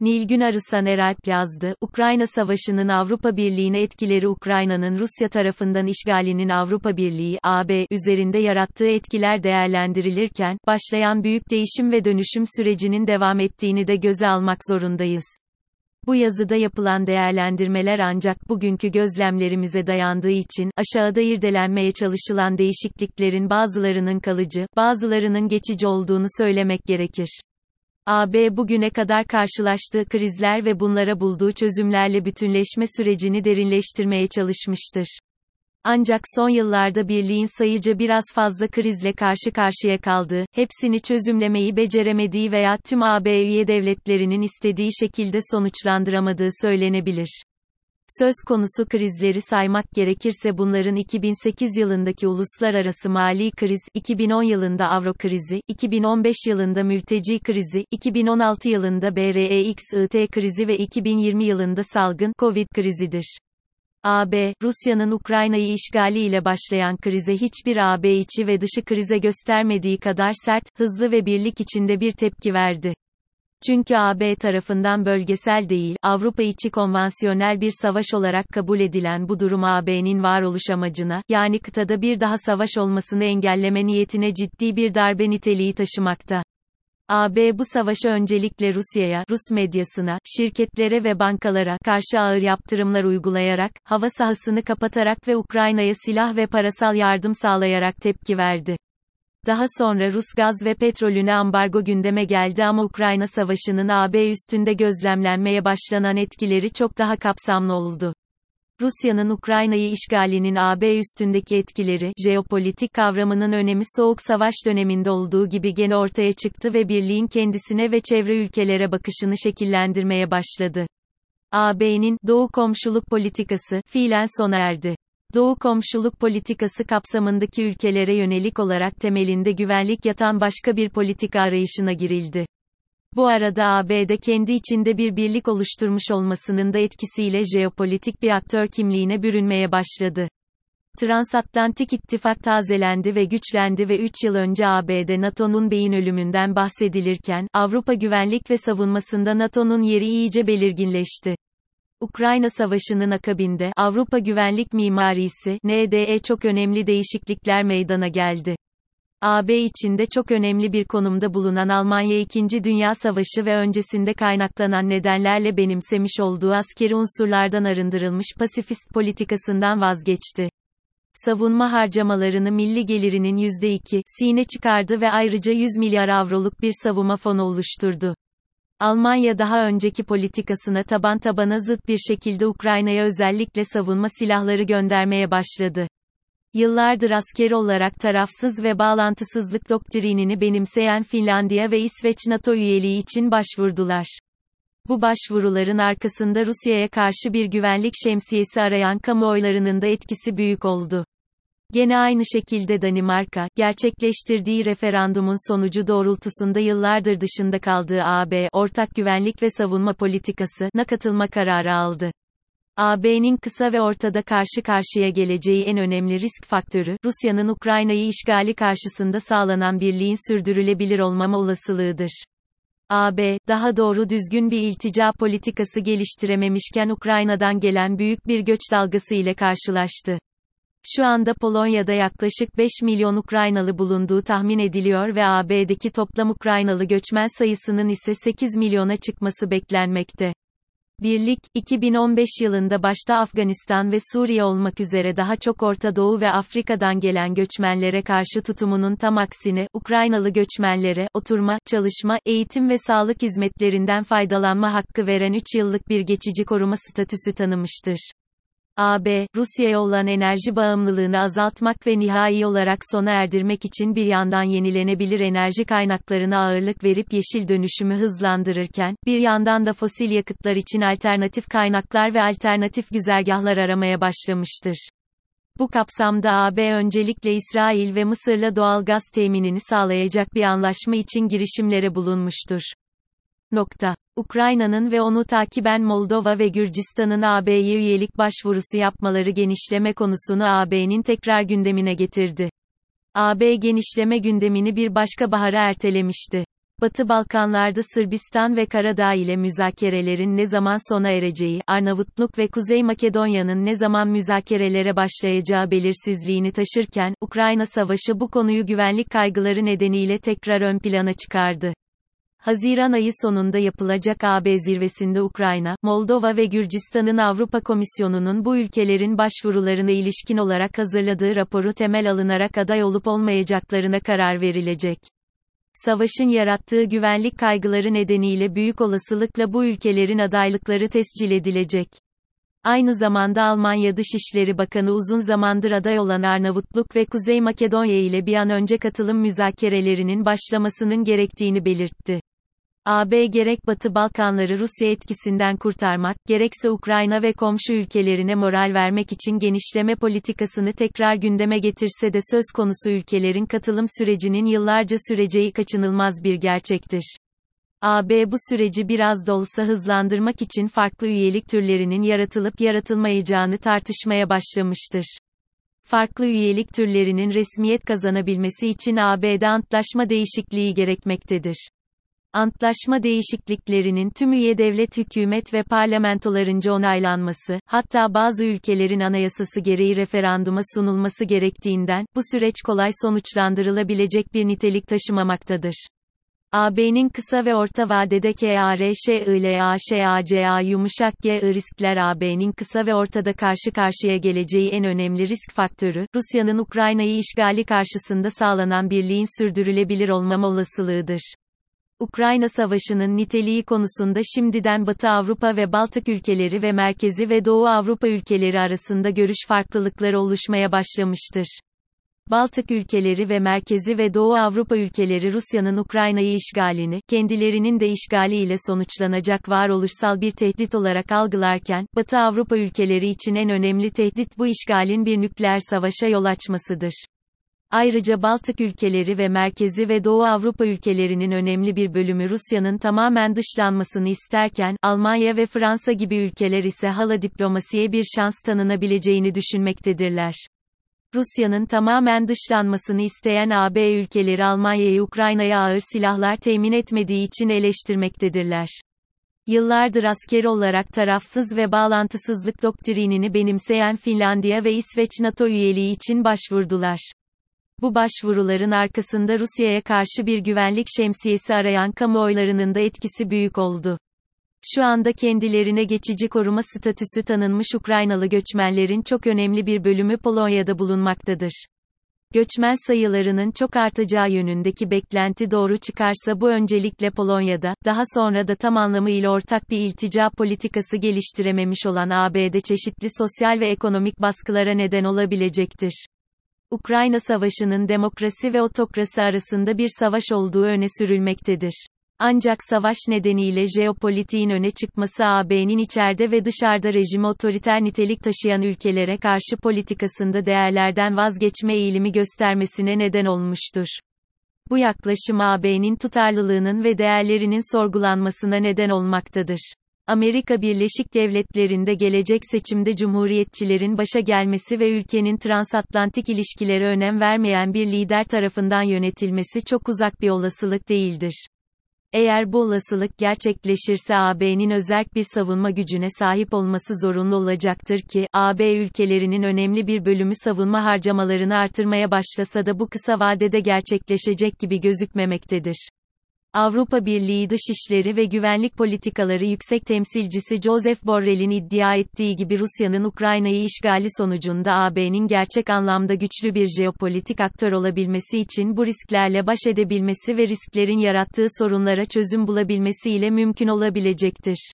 Nilgün Arısan Eralp yazdı, Ukrayna Savaşı'nın Avrupa Birliği'ne etkileri Ukrayna'nın Rusya tarafından işgalinin Avrupa Birliği, AB, üzerinde yarattığı etkiler değerlendirilirken, başlayan büyük değişim ve dönüşüm sürecinin devam ettiğini de göze almak zorundayız. Bu yazıda yapılan değerlendirmeler ancak bugünkü gözlemlerimize dayandığı için, aşağıda irdelenmeye çalışılan değişikliklerin bazılarının kalıcı, bazılarının geçici olduğunu söylemek gerekir. AB bugüne kadar karşılaştığı krizler ve bunlara bulduğu çözümlerle bütünleşme sürecini derinleştirmeye çalışmıştır. Ancak son yıllarda birliğin sayıca biraz fazla krizle karşı karşıya kaldığı, hepsini çözümlemeyi beceremediği veya tüm AB üye devletlerinin istediği şekilde sonuçlandıramadığı söylenebilir. Söz konusu krizleri saymak gerekirse bunların 2008 yılındaki uluslararası mali kriz, 2010 yılında avro krizi, 2015 yılında mülteci krizi, 2016 yılında BREXIT krizi ve 2020 yılında salgın Covid krizidir. AB, Rusya'nın Ukrayna'yı işgali ile başlayan krize hiçbir AB içi ve dışı krize göstermediği kadar sert, hızlı ve birlik içinde bir tepki verdi. Çünkü AB tarafından bölgesel değil, Avrupa içi konvansiyonel bir savaş olarak kabul edilen bu durum AB'nin varoluş amacına, yani kıtada bir daha savaş olmasını engelleme niyetine ciddi bir darbe niteliği taşımakta. AB bu savaşı öncelikle Rusya'ya, Rus medyasına, şirketlere ve bankalara karşı ağır yaptırımlar uygulayarak, hava sahasını kapatarak ve Ukrayna'ya silah ve parasal yardım sağlayarak tepki verdi. Daha sonra Rus gaz ve petrolüne ambargo gündeme geldi ama Ukrayna Savaşı'nın AB üstünde gözlemlenmeye başlanan etkileri çok daha kapsamlı oldu. Rusya'nın Ukrayna'yı işgalinin AB üstündeki etkileri, jeopolitik kavramının önemi Soğuk Savaş döneminde olduğu gibi gene ortaya çıktı ve birliğin kendisine ve çevre ülkelere bakışını şekillendirmeye başladı. AB'nin Doğu komşuluk politikası fiilen sona erdi. Doğu komşuluk politikası kapsamındaki ülkelere yönelik olarak temelinde güvenlik yatan başka bir politika arayışına girildi. Bu arada ABD kendi içinde bir birlik oluşturmuş olmasının da etkisiyle jeopolitik bir aktör kimliğine bürünmeye başladı. Transatlantik ittifak tazelendi ve güçlendi ve 3 yıl önce ABD NATO'nun beyin ölümünden bahsedilirken, Avrupa güvenlik ve savunmasında NATO'nun yeri iyice belirginleşti. Ukrayna Savaşı'nın akabinde Avrupa güvenlik mimarisi NDE çok önemli değişiklikler meydana geldi. AB içinde çok önemli bir konumda bulunan Almanya 2. Dünya Savaşı ve öncesinde kaynaklanan nedenlerle benimsemiş olduğu askeri unsurlardan arındırılmış pasifist politikasından vazgeçti. Savunma harcamalarını milli gelirinin %2 sine çıkardı ve ayrıca 100 milyar avroluk bir savunma fonu oluşturdu. Almanya daha önceki politikasına taban tabana zıt bir şekilde Ukrayna'ya özellikle savunma silahları göndermeye başladı. Yıllardır askeri olarak tarafsız ve bağlantısızlık doktrinini benimseyen Finlandiya ve İsveç NATO üyeliği için başvurdular. Bu başvuruların arkasında Rusya'ya karşı bir güvenlik şemsiyesi arayan kamuoylarının da etkisi büyük oldu. Gene aynı şekilde Danimarka, gerçekleştirdiği referandumun sonucu doğrultusunda yıllardır dışında kaldığı AB, ortak güvenlik ve savunma politikası, na katılma kararı aldı. AB'nin kısa ve ortada karşı karşıya geleceği en önemli risk faktörü, Rusya'nın Ukrayna'yı işgali karşısında sağlanan birliğin sürdürülebilir olmama olasılığıdır. AB, daha doğru düzgün bir iltica politikası geliştirememişken Ukrayna'dan gelen büyük bir göç dalgası ile karşılaştı. Şu anda Polonya'da yaklaşık 5 milyon Ukraynalı bulunduğu tahmin ediliyor ve AB'deki toplam Ukraynalı göçmen sayısının ise 8 milyona çıkması beklenmekte. Birlik, 2015 yılında başta Afganistan ve Suriye olmak üzere daha çok Orta Doğu ve Afrika'dan gelen göçmenlere karşı tutumunun tam aksine, Ukraynalı göçmenlere, oturma, çalışma, eğitim ve sağlık hizmetlerinden faydalanma hakkı veren 3 yıllık bir geçici koruma statüsü tanımıştır. AB, Rusya'ya olan enerji bağımlılığını azaltmak ve nihai olarak sona erdirmek için bir yandan yenilenebilir enerji kaynaklarına ağırlık verip yeşil dönüşümü hızlandırırken, bir yandan da fosil yakıtlar için alternatif kaynaklar ve alternatif güzergahlar aramaya başlamıştır. Bu kapsamda AB öncelikle İsrail ve Mısır'la doğal gaz teminini sağlayacak bir anlaşma için girişimlere bulunmuştur. Nokta. Ukrayna'nın ve onu takiben Moldova ve Gürcistan'ın AB'ye üyelik başvurusu yapmaları genişleme konusunu AB'nin tekrar gündemine getirdi. AB genişleme gündemini bir başka bahara ertelemişti. Batı Balkanlarda Sırbistan ve Karadağ ile müzakerelerin ne zaman sona ereceği, Arnavutluk ve Kuzey Makedonya'nın ne zaman müzakerelere başlayacağı belirsizliğini taşırken, Ukrayna Savaşı bu konuyu güvenlik kaygıları nedeniyle tekrar ön plana çıkardı. Haziran ayı sonunda yapılacak AB zirvesinde Ukrayna, Moldova ve Gürcistan'ın Avrupa Komisyonu'nun bu ülkelerin başvurularına ilişkin olarak hazırladığı raporu temel alınarak aday olup olmayacaklarına karar verilecek. Savaşın yarattığı güvenlik kaygıları nedeniyle büyük olasılıkla bu ülkelerin adaylıkları tescil edilecek. Aynı zamanda Almanya Dışişleri Bakanı uzun zamandır aday olan Arnavutluk ve Kuzey Makedonya ile bir an önce katılım müzakerelerinin başlamasının gerektiğini belirtti. AB gerek Batı Balkanları Rusya etkisinden kurtarmak, gerekse Ukrayna ve komşu ülkelerine moral vermek için genişleme politikasını tekrar gündeme getirse de söz konusu ülkelerin katılım sürecinin yıllarca süreceği kaçınılmaz bir gerçektir. AB bu süreci biraz da olsa hızlandırmak için farklı üyelik türlerinin yaratılıp yaratılmayacağını tartışmaya başlamıştır. Farklı üyelik türlerinin resmiyet kazanabilmesi için AB'de antlaşma değişikliği gerekmektedir. Antlaşma değişikliklerinin tüm üye devlet hükümet ve parlamentolarınca onaylanması, hatta bazı ülkelerin anayasası gereği referanduma sunulması gerektiğinden, bu süreç kolay sonuçlandırılabilecek bir nitelik taşımamaktadır. AB'nin kısa ve orta vadede KARŞILAŞACA yumuşak G riskler AB'nin kısa ve ortada karşı karşıya geleceği en önemli risk faktörü, Rusya'nın Ukrayna'yı işgali karşısında sağlanan birliğin sürdürülebilir olmama olasılığıdır. Ukrayna Savaşı'nın niteliği konusunda şimdiden Batı Avrupa ve Baltık ülkeleri ve Merkezi ve Doğu Avrupa ülkeleri arasında görüş farklılıkları oluşmaya başlamıştır. Baltık ülkeleri ve Merkezi ve Doğu Avrupa ülkeleri Rusya'nın Ukrayna'yı işgalini, kendilerinin de işgaliyle sonuçlanacak varoluşsal bir tehdit olarak algılarken, Batı Avrupa ülkeleri için en önemli tehdit bu işgalin bir nükleer savaşa yol açmasıdır. Ayrıca Baltık ülkeleri ve Merkezi ve Doğu Avrupa ülkelerinin önemli bir bölümü Rusya'nın tamamen dışlanmasını isterken, Almanya ve Fransa gibi ülkeler ise hala diplomasiye bir şans tanınabileceğini düşünmektedirler. Rusya'nın tamamen dışlanmasını isteyen AB ülkeleri Almanya'yı Ukrayna'ya ağır silahlar temin etmediği için eleştirmektedirler. Yıllardır askeri olarak tarafsız ve bağlantısızlık doktrinini benimseyen Finlandiya ve İsveç NATO üyeliği için başvurdular. Bu başvuruların arkasında Rusya'ya karşı bir güvenlik şemsiyesi arayan kamuoylarının da etkisi büyük oldu. Şu anda kendilerine geçici koruma statüsü tanınmış Ukraynalı göçmenlerin çok önemli bir bölümü Polonya'da bulunmaktadır. Göçmen sayılarının çok artacağı yönündeki beklenti doğru çıkarsa bu öncelikle Polonya'da, daha sonra da tam anlamıyla ortak bir iltica politikası geliştirememiş olan AB'de çeşitli sosyal ve ekonomik baskılara neden olabilecektir. Ukrayna Savaşı'nın demokrasi ve otokrasi arasında bir savaş olduğu öne sürülmektedir. Ancak savaş nedeniyle jeopolitiğin öne çıkması AB'nin içeride ve dışarıda rejimi otoriter nitelik taşıyan ülkelere karşı politikasında değerlerden vazgeçme eğilimi göstermesine neden olmuştur. Bu yaklaşım AB'nin tutarlılığının ve değerlerinin sorgulanmasına neden olmaktadır. Amerika Birleşik Devletleri'nde gelecek seçimde cumhuriyetçilerin başa gelmesi ve ülkenin transatlantik ilişkilere önem vermeyen bir lider tarafından yönetilmesi çok uzak bir olasılık değildir. Eğer bu olasılık gerçekleşirse AB'nin özerk bir savunma gücüne sahip olması zorunlu olacaktır ki, AB ülkelerinin önemli bir bölümü savunma harcamalarını artırmaya başlasa da bu kısa vadede gerçekleşecek gibi gözükmemektedir. Avrupa Birliği Dışişleri ve Güvenlik Politikaları Yüksek Temsilcisi Joseph Borrell'in iddia ettiği gibi Rusya'nın Ukrayna'yı işgali sonucunda AB'nin gerçek anlamda güçlü bir jeopolitik aktör olabilmesi için bu risklerle baş edebilmesi ve risklerin yarattığı sorunlara çözüm bulabilmesi ile mümkün olabilecektir.